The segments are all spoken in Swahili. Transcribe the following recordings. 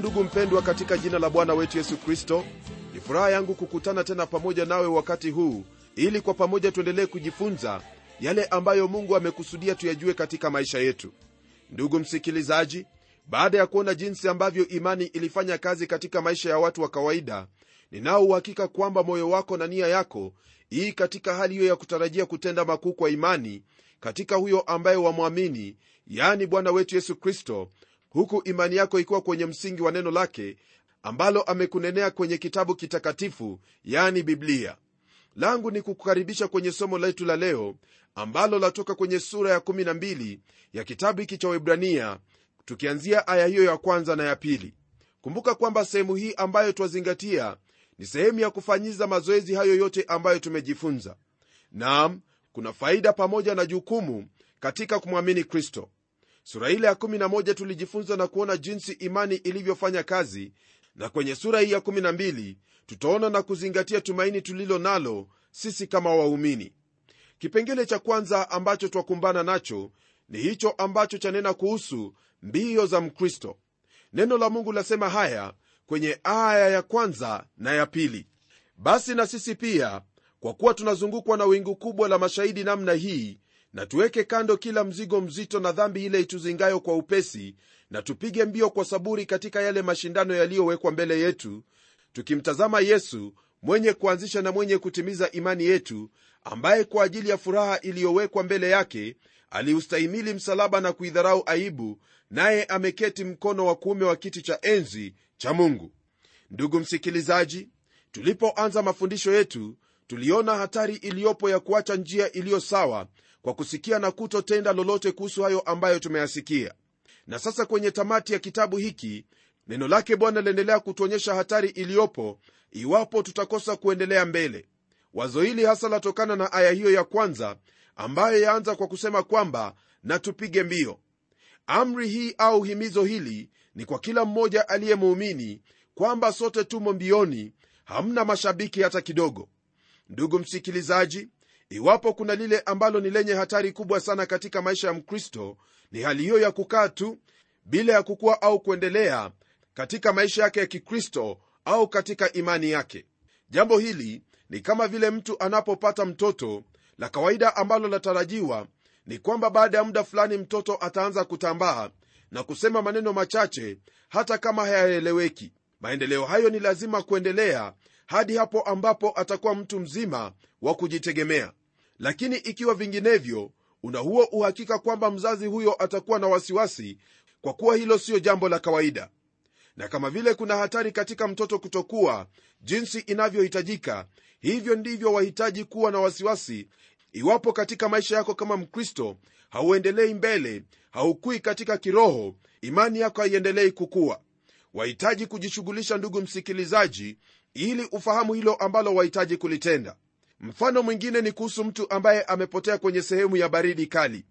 na ndugu mpendwa katika jina la bwana wetu yesu kristo ni furaha yangu kukutana tena pamoja nawe wakati huu ili kwa pamoja tuendelee kujifunza yale ambayo mungu amekusudia tuyajue katika maisha yetu. Ndugu msikilizaji baada ya kuona jinsi ambavyo imani ilifanya kazi katika maisha ya watu wa kawaida ninao uhakika kwamba moyo wako na nia yako ii katika hali hiyo ya kutarajia kutenda makuu kwa imani katika huyo ambaye wamwamini yaani bwana wetu yesu kristo huku imani yako ikiwa kwenye msingi wa neno lake ambalo amekunenea kwenye kitabu kitakatifu yani biblia. Langu ni kukukaribisha kwenye somo letu la leo ambalo latoka kwenye sura ya 12 ya kitabu hiki cha webrania tukianzia aya hiyo ya kwanza na ya pili. Kumbuka kwamba sehemu hii ambayo twazingatia ni sehemu ya kufanyiza mazoezi hayo yote ambayo tumejifunza. Naam kuna faida pamoja na jukumu katika kumwamini kristo sura ile ya 11 tulijifunza na kuona jinsi imani ilivyofanya kazi na kwenye sura hii ya 12 tutaona na kuzingatia tumaini tulilo nalo sisi kama waumini. Kipengele cha kwanza ambacho twakumbana nacho ni hicho ambacho chanena kuhusu mbio za mkristo. Neno la mungu lasema haya kwenye aya ya kwanza na ya pili. Basi na sisi pia kwa kuwa tunazungukwa na wingu kubwa la mashahidi namna hii na tuweke kando kila mzigo mzito na dhambi ile ituzingayo kwa upesi na tupige mbio kwa saburi katika yale mashindano yaliyowekwa mbele yetu tukimtazama yesu mwenye kuanzisha na mwenye kutimiza imani yetu ambaye kwa ajili ya furaha iliyowekwa mbele yake aliustahimili msalaba na kuidharau aibu naye ameketi mkono wa kuume wa kiti cha enzi cha mungu. Ndugu msikilizaji tulipoanza mafundisho yetu tuliona hatari iliyopo ya kuacha njia iliyo sawa kwa kusikia na kutotenda lolote kuhusu hayo ambayo tumeyasikia. Na sasa kwenye tamati ya kitabu hiki neno lake bwana liendelea kutuonyesha hatari iliyopo iwapo tutakosa kuendelea mbele. Wazo hili hasa latokana na aya hiyo ya kwanza ambayo yaanza kwa kusema kwamba na tupige mbio. Amri hii au himizo hili ni kwa kila mmoja aliye muumini kwamba sote tumo mbioni hamna mashabiki hata kidogo. Ndugu msikilizaji iwapo kuna lile ambalo ni lenye hatari kubwa sana katika maisha ya mkristo ni hali hiyo ya kukaa tu bila ya kukua au kuendelea katika maisha yake ya kikristo au katika imani yake. Jambo hili ni kama vile mtu anapopata mtoto. La kawaida ambalo latarajiwa ni kwamba baada ya muda fulani mtoto ataanza kutambaa na kusema maneno machache hata kama hayaeleweki. Maendeleo hayo ni lazima kuendelea hadi hapo ambapo atakuwa mtu mzima wa kujitegemea lakini ikiwa vinginevyo una huo uhakika kwamba mzazi huyo atakuwa na wasiwasi kwa kuwa hilo siyo jambo la kawaida. Na kama vile kuna hatari katika mtoto kutokuwa jinsi inavyohitajika hivyo ndivyo wahitaji kuwa na wasiwasi. Iwapo katika maisha yako kama mkristo hauendelei mbele haukui katika kiroho imani yako haiendelei kukuwa wahitaji kujishughulisha ndugu msikilizaji ili ufahamu hilo ambalo wahitaji kulitenda mfano mwingine ni kuhusu mtu ambaye amepotea kwenye sehemu ya baridi kali.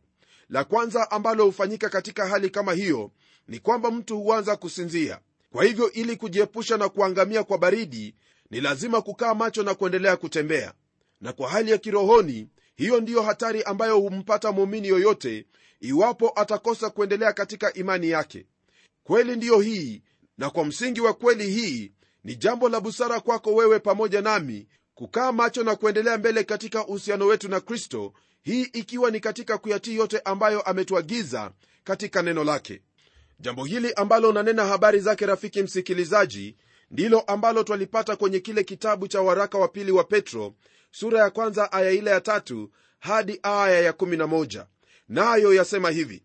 La kwanza ambalo hufanyika katika hali kama hiyo ni kwamba mtu huanza kusinzia. Kwa hivyo ili kujiepusha na kuangamia kwa baridi ni lazima kukaa macho na kuendelea kutembea. Na kwa hali ya kirohoni hiyo ndiyo hatari ambayo humpata muumini yoyote iwapo atakosa kuendelea katika imani yake. Kweli ndiyo hii na kwa msingi wa kweli hii ni jambo la busara kwako wewe pamoja nami kukaa macho na kuendelea mbele katika uhusiano wetu na kristo hii ikiwa ni katika kuyatii yote ambayo ametuagiza katika neno lake. Jambo hili ambalo unanena habari zake rafiki msikilizaji ndilo ambalo twalipata kwenye kile kitabu cha waraka wa pili wa petro sura ya kwanza aya ile ya tatu hadi aya ya 11 nayo yasema hivi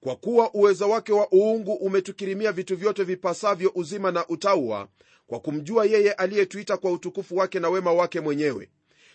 kwa kuwa uwezo wake wa uungu umetukirimia vitu vyote vipasavyo uzima na utaua kwa kumjua yeye aliyetuita kwa utukufu wake na wema wake mwenyewe.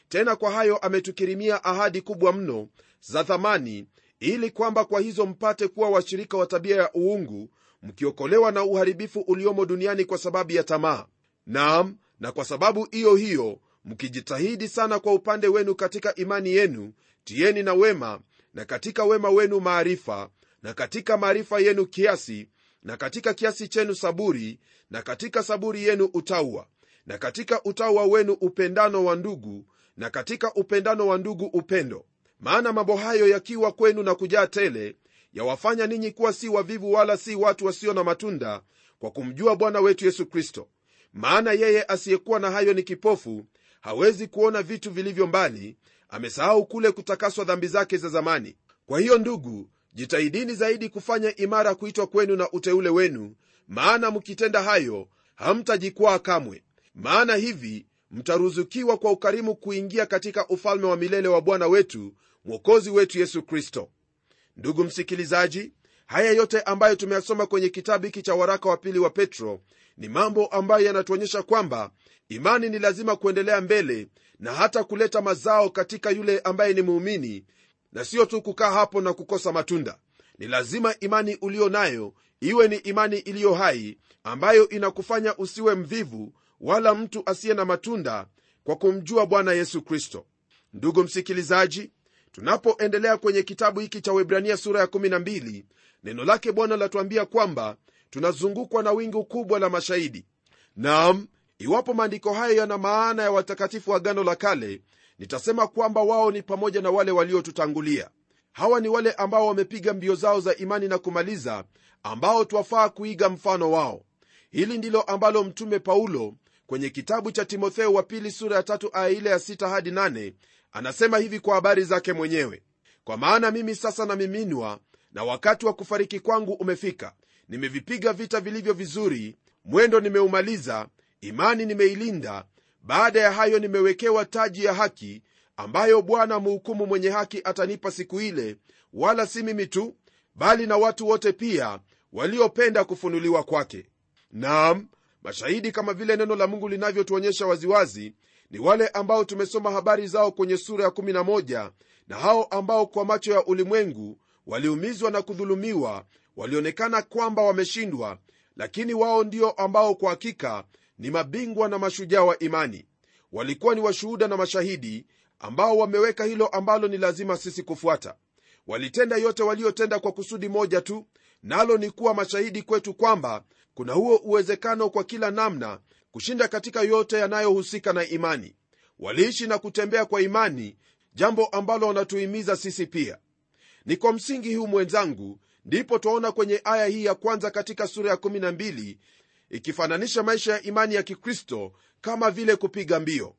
Tena kwa hayo ametukirimia ahadi kubwa mno za thamani ili kwamba kwa hizo mpate kuwa washirika wa tabia ya uungu mkiokolewa na uharibifu uliomo duniani kwa sababu ya tamaa. Naam na kwa sababu hiyo hiyo mkijitahidi sana kwa upande wenu katika imani yenu tieni na wema na katika wema wenu maarifa na katika maarifa yenu kiasi na katika kiasi chenu saburi na katika saburi yenu utaua na katika utaua wenu upendano wa ndugu na katika upendano wa ndugu upendo. Maana mambo hayo yakiwa kwenu na kujaa tele yawafanya ninyi kuwa si wavivu wala si watu wasio na matunda kwa kumjua bwana wetu yesu kristo. Maana yeye asiyekuwa na hayo ni kipofu hawezi kuona vitu vilivyo mbali amesahau kule kutakaswa dhambi zake za zamani. Kwa hiyo ndugu jitahidini zaidi kufanya imara kuitwa kwenu na uteule wenu maana mkitenda hayo hamtajikwaa kamwe. Maana hivi mtaruzukiwa kwa ukarimu kuingia katika ufalme wa milele wa bwana wetu mwokozi wetu yesu kristo. Ndugu msikilizaji haya yote ambayo tumeyasoma kwenye kitabu hiki cha waraka wa pili wa petro ni mambo ambayo yanatuonyesha kwamba imani ni lazima kuendelea mbele na hata kuleta mazao katika yule ambaye ni muumini na sio tu kukaa hapo na kukosa matunda. Ni lazima imani uliyo nayo iwe ni imani iliyo hai ambayo inakufanya usiwe mvivu wala mtu asiye na matunda kwa kumjua bwana yesu kristo. Ndugu msikilizaji tunapoendelea kwenye kitabu hiki cha webrania sura ya 12 neno lake bwana latuambia kwamba tunazungukwa na wingu kubwa la mashahidi. Nam iwapo maandiko hayo yana maana ya watakatifu wa agano la kale nitasema kwamba wao ni pamoja na wale waliotutangulia. Hawa ni wale ambao wamepiga mbio zao za imani na kumaliza ambao twafaa kuiga mfano wao. Hili ndilo ambalo mtume paulo kwenye kitabu cha timotheo wa pili sura ya tatu aya ile ya sita hadi nane anasema hivi kwa habari zake mwenyewe. Kwa maana mimi sasa namiminwa na wakati wa kufariki kwangu umefika. Nimevipiga vita vilivyo vizuri mwendo nimeumaliza imani nimeilinda baada ya hayo nimewekewa taji ya haki ambayo bwana mhukumu mwenye haki atanipa siku ile wala si mimi tu bali na watu wote pia waliopenda kufunuliwa kwake. Nam mashahidi kama vile neno la mungu linavyotuonyesha waziwazi ni wale ambao tumesoma habari zao kwenye sura ya 11 na hao ambao kwa macho ya ulimwengu waliumizwa na kudhulumiwa walionekana kwamba wameshindwa lakini wao ndio ambao kwa hakika ni mabingwa na mashujaa wa imani. Walikuwa ni washuhuda na mashahidi ambao wameweka hilo ambalo ni lazima sisi kufuata. Walitenda yote waliotenda kwa kusudi moja tu nalo ni kuwa mashahidi kwetu kwamba kuna huo uwezekano kwa kila namna kushinda katika yote yanayohusika na imani. Waliishi na kutembea kwa imani jambo ambalo wanatuhimiza sisi pia. Ni kwa msingi huu mwenzangu ndipo twaona kwenye aya hii ya kwanza katika sura ya 12 ikifananisha maisha ya imani ya kikristo kama vile kupiga mbio.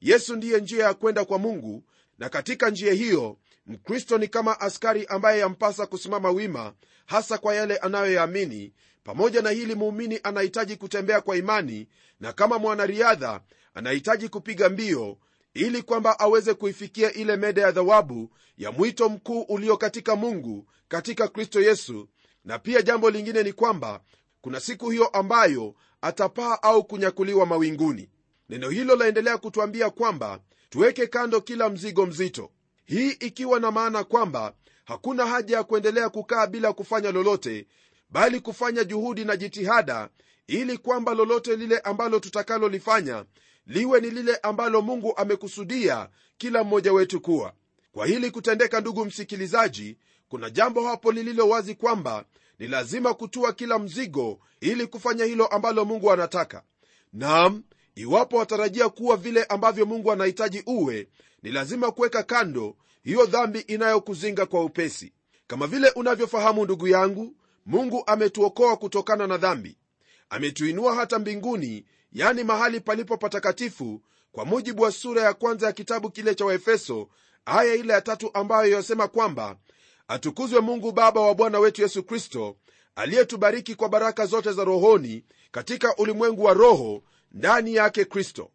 Yesu ndiye njia ya kwenda kwa mungu na katika njia hiyo mkristo ni kama askari ambaye yampasa kusimama wima hasa kwa yale anayoyaamini pamoja na hili muumini anahitaji kutembea kwa imani na kama mwanariadha anahitaji kupiga mbio ili kwamba aweze kuifikia ile meda ya dhawabu ya mwito mkuu ulio katika mungu katika kristo yesu. Na pia jambo lingine ni kwamba kuna siku hiyo ambayo atapaa au kunyakuliwa mawinguni. Neno hilo laendelea kutwambia kwamba tuweke kando kila mzigo mzito. Hii ikiwa na maana kwamba hakuna haja ya kuendelea kukaa bila kufanya lolote bali kufanya juhudi na jitihada ili kwamba lolote lile ambalo tutakalolifanya liwe ni lile ambalo mungu amekusudia kila mmoja wetu kuwa. Kwa hili kutendeka ndugu msikilizaji kuna jambo hapo lililo wazi kwamba ni lazima kutua kila mzigo ili kufanya hilo ambalo mungu anataka. Nam iwapo watarajia kuwa vile ambavyo mungu anahitaji uwe ni lazima kuweka kando hiyo dhambi inayokuzinga kwa upesi. Kama vile unavyofahamu ndugu yangu mungu ametuokoa kutokana na dhambi. Ametuinua hata mbinguni yani mahali palipo patakatifu kwa mujibu wa sura ya kwanza ya kitabu kile cha waefeso aya ile ya tatu ambayo yasema kwamba atukuzwe mungu baba wa bwana wetu yesu kristo aliyetubariki kwa baraka zote za rohoni katika ulimwengu wa roho ndani yake kristo.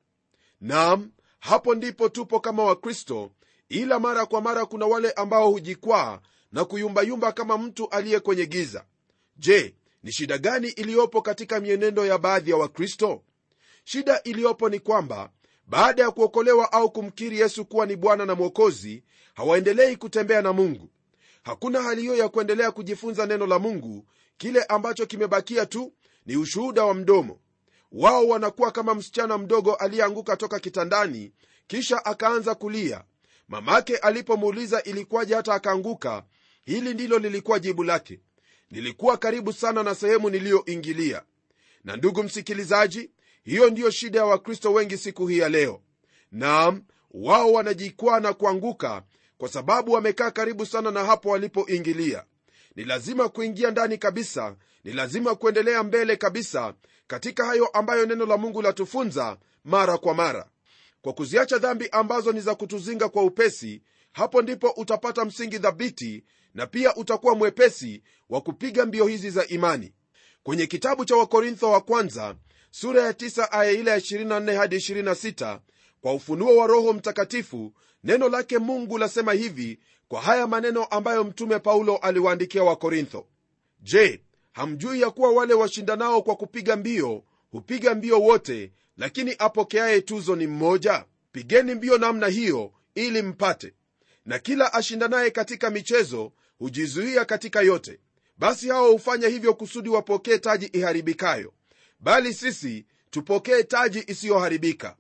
Nam hapo ndipo tupo kama wakristo ila mara kwa mara kuna wale ambao hujikwaa na kuyumbayumba kama mtu aliye kwenye giza. Je ni shida gani iliyopo katika mienendo ya baadhi ya wakristo? Shida iliyopo ni kwamba baada ya kuokolewa au kumkiri yesu kuwa ni bwana na mwokozi hawaendelei kutembea na mungu hakuna hali hiyo ya kuendelea kujifunza neno la mungu. Kile ambacho kimebakia tu ni ushuhuda wa mdomo. Wao wanakuwa kama msichana mdogo aliyeanguka toka kitandani kisha akaanza kulia. Mamake alipomuuliza ilikuwaje hata akaanguka hili ndilo lilikuwa jibu lake. Nilikuwa karibu sana na sehemu niliyoingilia. Na ndugu msikilizaji hiyo ndiyo shida ya wakristo wengi siku hii ya leo. Naam wao wanajikwaa na kuanguka kwa sababu wamekaa karibu sana na hapo walipoingilia. Ni lazima kuingia ndani kabisa ni lazima kuendelea mbele kabisa katika hayo ambayo neno la mungu latufunza mara kwa mara. Kwa kuziacha dhambi ambazo ni za kutuzinga kwa upesi hapo ndipo utapata msingi thabiti na pia utakuwa mwepesi wa kupiga mbio hizi za imani. Kwenye kitabu cha wakorintho wa kwanza sura ya 9 aya ile ya 24 hadi 26 kwa ufunuo wa roho mtakatifu neno lake mungu lasema hivi kwa haya maneno ambayo mtume paulo aliwaandikia wakorintho je hamjui ya kuwa wale washindanao kwa kupiga mbio hupiga mbio wote lakini apokeaye tuzo ni mmoja? Pigeni mbio namna hiyo ili mpate. Na kila ashindanaye katika michezo hujizuia katika yote. Basi hao hufanya hivyo kusudi wapokee taji iharibikayo. Bali sisi tupokee taji isiyoharibika.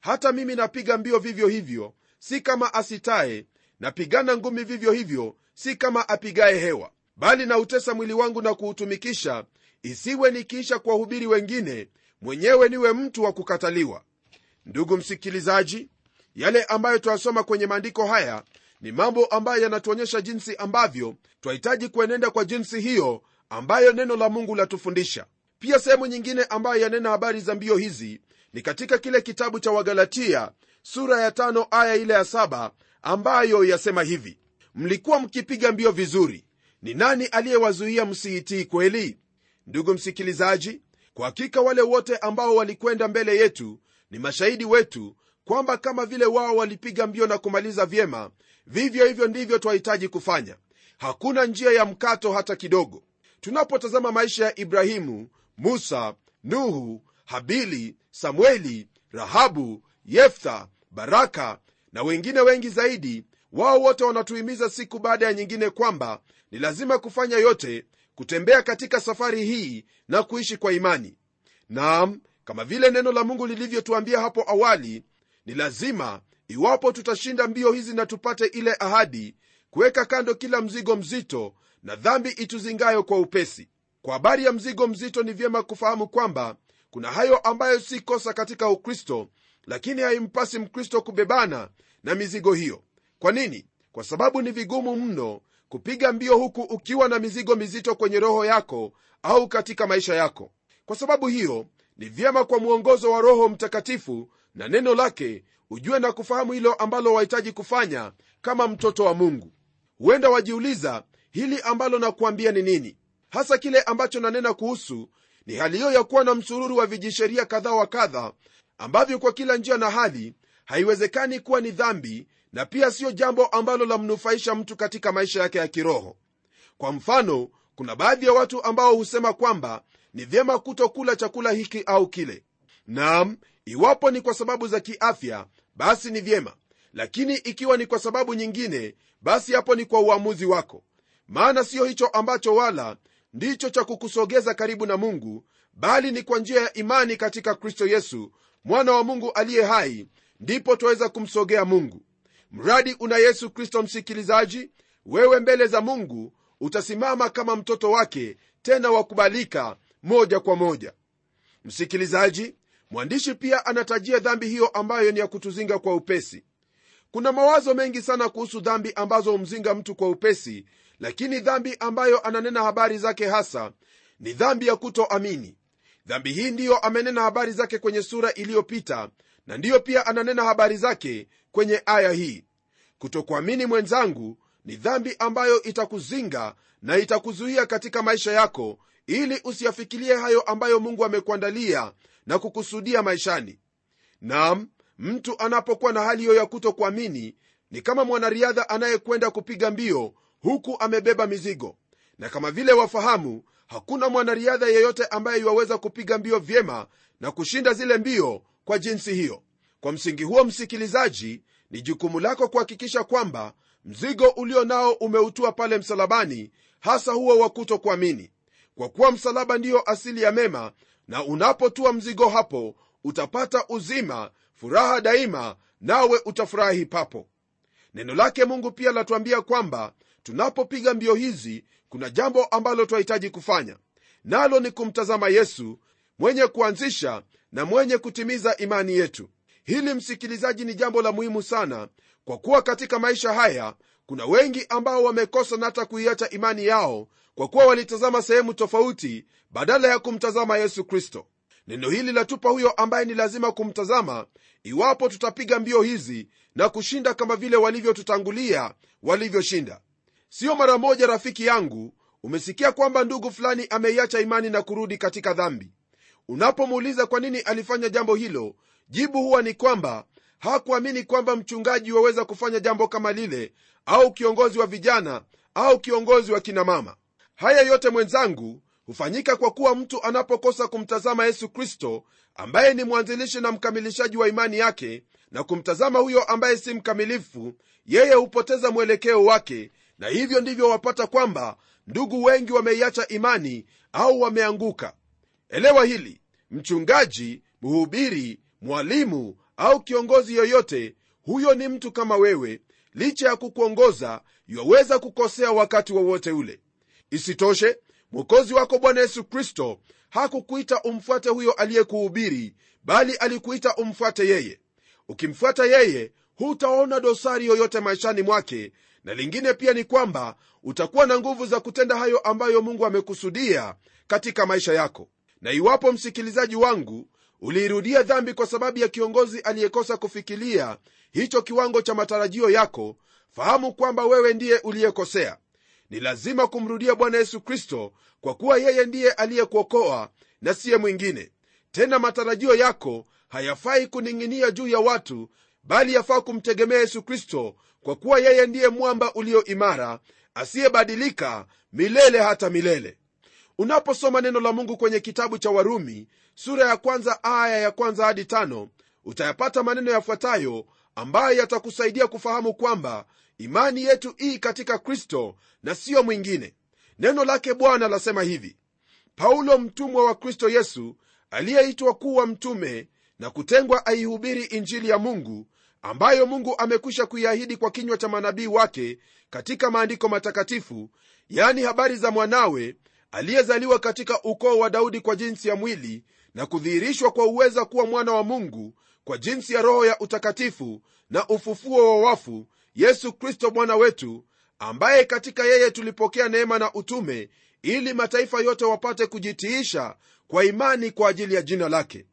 Hata mimi napiga mbio vivyo hivyo si kama asitaye napigana ngumi vivyo hivyo si kama apigaye hewa. Bali nautesa mwili wangu na kuutumikisha isiwe nikiisha kuwahubiri wengine mwenyewe niwe mtu wa kukataliwa. Ndugu msikilizaji yale ambayo twayasoma kwenye maandiko haya ni mambo ambayo yanatuonyesha jinsi ambavyo twahitaji kuenenda kwa jinsi hiyo ambayo neno la mungu latufundisha. Pia sehemu nyingine ambayo yanena habari za mbio hizi ni katika kile kitabu cha wagalatia sura ya tano aya ile ya saba ambayo yasema hivi mlikuwa mkipiga mbio vizuri. Ni nani aliyewazuia msiitii kweli? Ndugu msikilizaji kwa hakika wale wote ambao walikwenda mbele yetu ni mashahidi wetu kwamba kama vile wao walipiga mbio na kumaliza vyema vivyo hivyo ndivyo twahitaji kufanya. Hakuna njia ya mkato hata kidogo. Tunapotazama maisha ya ibrahimu musa nuhu habili samueli rahabu yeftha baraka na wengine wengi zaidi. Wao wote wanatuhimiza siku baada ya nyingine kwamba ni lazima kufanya yote kutembea katika safari hii na kuishi kwa imani. Naam kama vile neno la mungu lilivyotuambia hapo awali ni lazima iwapo tutashinda mbio hizi na tupate ile ahadi kuweka kando kila mzigo mzito na dhambi ituzingayo kwa upesi. Kwa habari ya mzigo mzito ni vyema kufahamu kwamba kuna hayo ambayo si kosa katika ukristo lakini haimpasi mkristo kubebana na mizigo hiyo. Kwa nini? Kwa sababu ni vigumu mno kupiga mbio huku ukiwa na mizigo mizito kwenye roho yako au katika maisha yako. Kwa sababu hiyo ni vyema kwa mwongozo wa roho mtakatifu na neno lake ujue na kufahamu hilo ambalo wahitaji kufanya kama mtoto wa mungu. Huenda wajiuliza hili ambalo nakuambia ni nini? Hasa kile ambacho nanena kuhusu ni hali hiyo ya kuwa na msururu wa vijisheria kadha wa kadha ambavyo kwa kila njia na hali haiwezekani kuwa ni dhambi na pia siyo jambo ambalo lamnufaisha mtu katika maisha yake ya kiroho. Kwa mfano kuna baadhi ya watu ambao husema kwamba ni vyema kutokula chakula hiki au kile. Nam iwapo ni kwa sababu za kiafya basi ni vyema. Lakini ikiwa ni kwa sababu nyingine basi hapo ni kwa uamuzi wako. Maana siyo hicho ambacho wala ndicho cha kukusogeza karibu na mungu bali ni kwa njia ya imani katika kristo yesu mwana wa mungu aliye hai ndipo twaweza kumsogea mungu. Mradi una yesu kristo msikilizaji wewe mbele za mungu utasimama kama mtoto wake tena wakubalika moja kwa moja. Msikilizaji mwandishi pia anatajia dhambi hiyo ambayo ni ya kutuzinga kwa upesi. Kuna mawazo mengi sana kuhusu dhambi ambazo humzinga mtu kwa upesi lakini dhambi ambayo ananena habari zake hasa ni dhambi ya kutoamini dhambi hii ndiyo amenena habari zake kwenye sura iliyopita na ndiyo pia ananena habari zake kwenye aya hii. Kutokuamini mwenzangu ni dhambi ambayo itakuzinga na itakuzuia katika maisha yako ili usiyafikirie hayo ambayo mungu amekuandalia na kukusudia maishani. Nam mtu anapokuwa na hali hiyo ya kutokuamini ni kama mwanariadha anayekwenda kupiga mbio huku amebeba mizigo. Na kama vile wafahamu hakuna mwanariadha yeyote ambaye iwaweza kupiga mbio vyema na kushinda zile mbio kwa jinsi hiyo. Kwa msingi huo msikilizaji ni jukumu lako kuhakikisha kwamba mzigo ulio nao umeutua pale msalabani hasa huo wa kutokuamini. Kwa kuwa msalaba ndiyo asili ya mema na unapotua mzigo hapo utapata uzima furaha daima nawe utafurahi papo. Neno lake mungu pia latuambia kwamba tunapopiga mbio hizi kuna jambo ambalo twahitaji kufanya. Nalo ni kumtazama yesu mwenye kuanzisha na mwenye kutimiza imani yetu. Hili msikilizaji ni jambo la muhimu sana kwa kuwa katika maisha haya kuna wengi ambao wamekosa na hata kuiacha imani yao kwa kuwa walitazama sehemu tofauti badala ya kumtazama yesu kristo. Neno hili latupa huyo ambaye ni lazima kumtazama iwapo tutapiga mbio hizi na kushinda kama vile walivyotutangulia walivyoshinda siyo mara moja rafiki yangu umesikia kwamba ndugu fulani ameiacha imani na kurudi katika dhambi. Unapomuuliza kwa nini alifanya jambo hilo jibu huwa ni kwamba hakuamini kwamba mchungaji waweza kufanya jambo kama lile au kiongozi wa vijana au kiongozi wa kinamama haya yote mwenzangu hufanyika kwa kuwa mtu anapokosa kumtazama yesu kristo ambaye ni mwanzilishi na mkamilishaji wa imani yake na kumtazama huyo ambaye si mkamilifu yeye hupoteza mwelekeo wake na hivyo ndivyo wapata kwamba ndugu wengi wameiacha imani au wameanguka. Elewa hili mchungaji mhubiri mwalimu au kiongozi yoyote huyo ni mtu kama wewe licha ya kukuongoza yuwaweza kukosea wakati wowote wa ule. Isitoshe mwokozi wako bwana yesu kristo hakukuita umfuate huyo aliyekuhubiri bali alikuita umfuate yeye. Ukimfuata yeye hutaona dosari yoyote maishani mwake na lingine pia ni kwamba utakuwa na nguvu za kutenda hayo ambayo mungu amekusudia katika maisha yako. Na iwapo msikilizaji wangu uliirudia dhambi kwa sababu ya kiongozi aliyekosa kufikilia hicho kiwango cha matarajio yako fahamu kwamba wewe ndiye uliyekosea. Ni lazima kumrudia bwana yesu kristo kwa kuwa yeye ndiye aliyekuokoa na siye mwingine. Tena matarajio yako hayafai kuning'inia juu ya watu bali yafaa kumtegemea yesu kristo kwa kuwa yeye ndiye mwamba ulio imara asiyebadilika milele hata milele. Unaposoma neno la mungu kwenye kitabu cha warumi sura ya kwanza aya ya kwanza hadi tano utayapata maneno yafuatayo ambayo yatakusaidia kufahamu kwamba imani yetu ii katika kristo na siyo mwingine. Neno lake bwana lasema hivi paulo mtumwa wa kristo yesu aliyeitwa kuwa mtume na kutengwa aihubiri injili ya mungu ambayo mungu amekwisha kuiahidi kwa kinywa cha manabii wake katika maandiko matakatifu yani habari za mwanawe aliyezaliwa katika ukoo wa daudi kwa jinsi ya mwili na kudhihirishwa kwa uweza kuwa mwana wa mungu kwa jinsi ya roho ya utakatifu na ufufuo wa wafu yesu kristo bwana wetu ambaye katika yeye tulipokea neema na utume ili mataifa yote wapate kujitiisha kwa imani kwa ajili ya jina lake.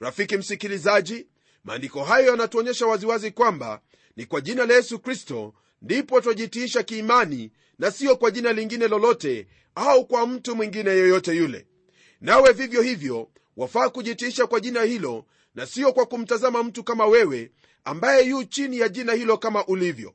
Rafiki msikilizaji maandiko hayo yanatuonyesha waziwazi kwamba ni kwa jina la yesu kristo ndipo twajitiisha kiimani na siyo kwa jina lingine lolote au kwa mtu mwingine yoyote yule. Nawe vivyo hivyo wafaa kujitiisha kwa jina hilo na siyo kwa kumtazama mtu kama wewe ambaye yu chini ya jina hilo kama ulivyo.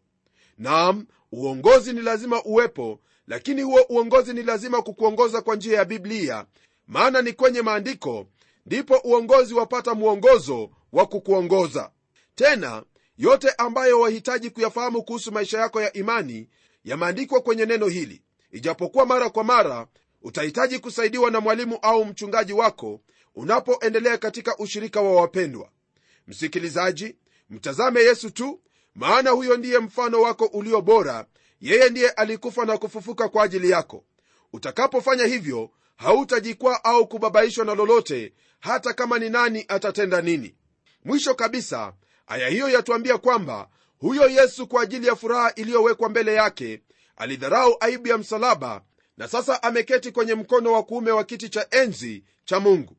Nam uongozi ni lazima uwepo lakini huo uongozi ni lazima kukuongoza kwa njia ya biblia. Maana ni kwenye maandiko ndipo uongozi wapata mwongozo wa kukuongoza. Tena yote ambayo wahitaji kuyafahamu kuhusu maisha yako ya imani yameandikwa kwenye neno hili. Ijapokuwa mara kwa mara utahitaji kusaidiwa na mwalimu au mchungaji wako unapoendelea katika ushirika wa wapendwa. Msikilizaji mtazame yesu tu maana huyo ndiye mfano wako ulio bora. Yeye ndiye alikufa na kufufuka kwa ajili yako. Utakapofanya hivyo hautajikwaa au kubabaishwa na lolote hata kama ni nani atatenda nini mwisho kabisa aya hiyo yatuambia kwamba huyo yesu kwa ajili ya furaha iliyowekwa mbele yake alidharau aibu ya msalaba na sasa ameketi kwenye mkono wa kuume wa kiti cha enzi cha mungu.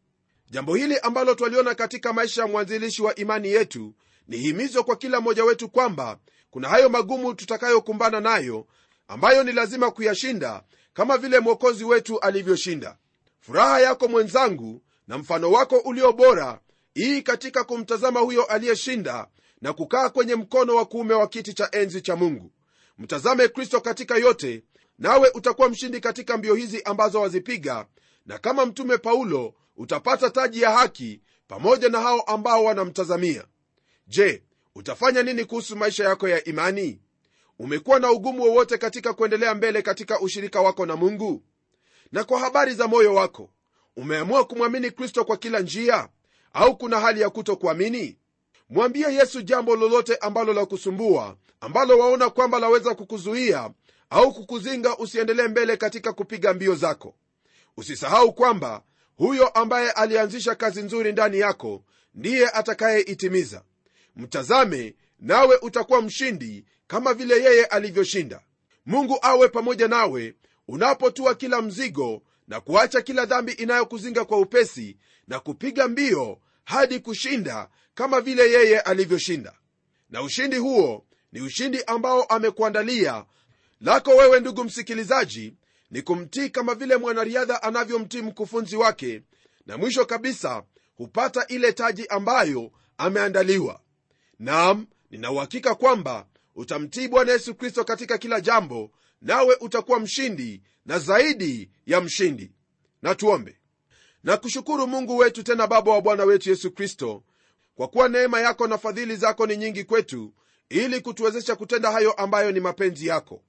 Jambo hili ambalo twaliona katika maisha ya mwanzilishi wa imani yetu ni himizo kwa kila mmoja wetu kwamba kuna hayo magumu tutakayokumbana nayo ambayo ni lazima kuyashinda kama vile mwokozi wetu alivyoshinda. Furaha yako mwenzangu na mfano wako ulio bora ii katika kumtazama huyo aliyeshinda na kukaa kwenye mkono wa kuume wa kiti cha enzi cha mungu. Mtazame kristo katika yote nawe utakuwa mshindi katika mbio hizi ambazo wazipiga na kama mtume paulo utapata taji ya haki pamoja na hao ambao wanamtazamia. Je utafanya nini kuhusu maisha yako ya imani? Umekuwa na ugumu wowote katika kuendelea mbele katika ushirika wako na mungu? Na kwa habari za moyo wako umeamua kumwamini kristo kwa kila njia au kuna hali ya kutokuamini? Mwambie yesu jambo lolote ambalo la kusumbua ambalo waona kwamba laweza kukuzuia au kukuzinga usiendelee mbele katika kupiga mbio zako. Usisahau kwamba huyo ambaye alianzisha kazi nzuri ndani yako ndiye atakayeitimiza mtazame nawe utakuwa mshindi kama vile yeye alivyoshinda. Mungu awe pamoja nawe unapotua kila mzigo na kuacha kila dhambi inayokuzinga kwa upesi na kupiga mbio hadi kushinda kama vile yeye alivyoshinda. Na ushindi huo ni ushindi ambao amekuandalia. Lako wewe ndugu msikilizaji ni kumtii kama vile mwanariadha anavyomtii mkufunzi wake na mwisho kabisa hupata ile taji ambayo ameandaliwa. Nam ninauhakika kwamba utamtii bwana yesu kristo katika kila jambo nawe utakuwa mshindi na zaidi ya mshindi. Na na kushukuru mungu wetu tena baba wa bwana wetu yesu kristo kwa kuwa neema yako na fadhili zako ni nyingi kwetu ili kutuwezesha kutenda hayo ambayo ni mapenzi yako.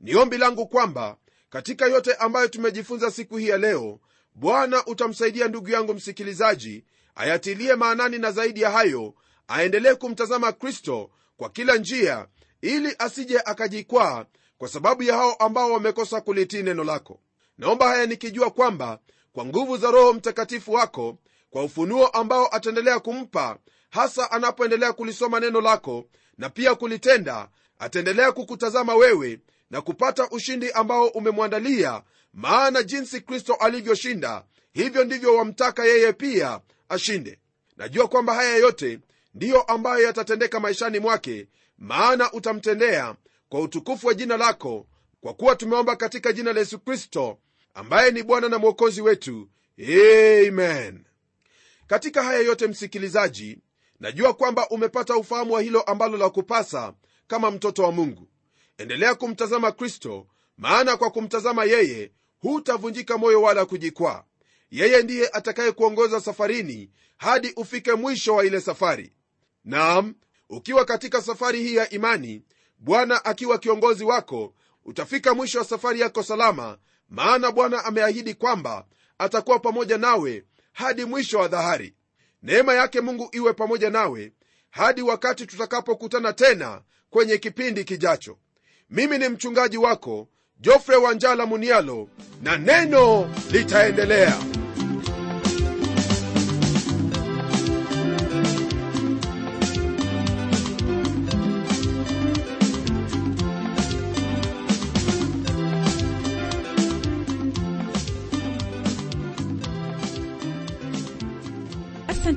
Ni ombi langu kwamba katika yote ambayo tumejifunza siku hii ya leo bwana utamsaidia ndugu yangu msikilizaji ayatilie maanani na zaidi ya hayo aendelee kumtazama kristo kwa kila njia ili asije akajikwaa kwa sababu ya hao ambao wamekosa kulitii neno lako. Naomba haya nikijua kwamba kwa nguvu za roho mtakatifu wako kwa ufunuo ambao ataendelea kumpa hasa anapoendelea kulisoma neno lako na pia kulitenda ataendelea kukutazama wewe na kupata ushindi ambao umemwandalia maana jinsi kristo alivyoshinda hivyo ndivyo wamtaka yeye pia ashinde. Najua kwamba haya yote ndiyo ambayo yatatendeka maishani mwake maana utamtendea kwa utukufu wa jina lako kwa kuwa tumeomba katika jina la yesu kristo ambaye ni bwana na mwokozi wetu. Amen. Katika haya yote msikilizaji najua kwamba umepata ufahamu wa hilo ambalo la kupasa kama mtoto wa mungu. Endelea kumtazama kristo maana kwa kumtazama yeye hutavunjika moyo wala kujikwaa. Yeye ndiye atakayekuongoza safarini hadi ufike mwisho wa ile safari. Naam ukiwa katika safari hii ya imani bwana akiwa kiongozi wako utafika mwisho wa safari yako salama maana bwana ameahidi kwamba atakuwa pamoja nawe hadi mwisho wa dhahari. Neema yake mungu iwe pamoja nawe hadi wakati tutakapokutana tena kwenye kipindi kijacho. Mimi ni mchungaji wako jofre wanjala munialo na neno litaendelea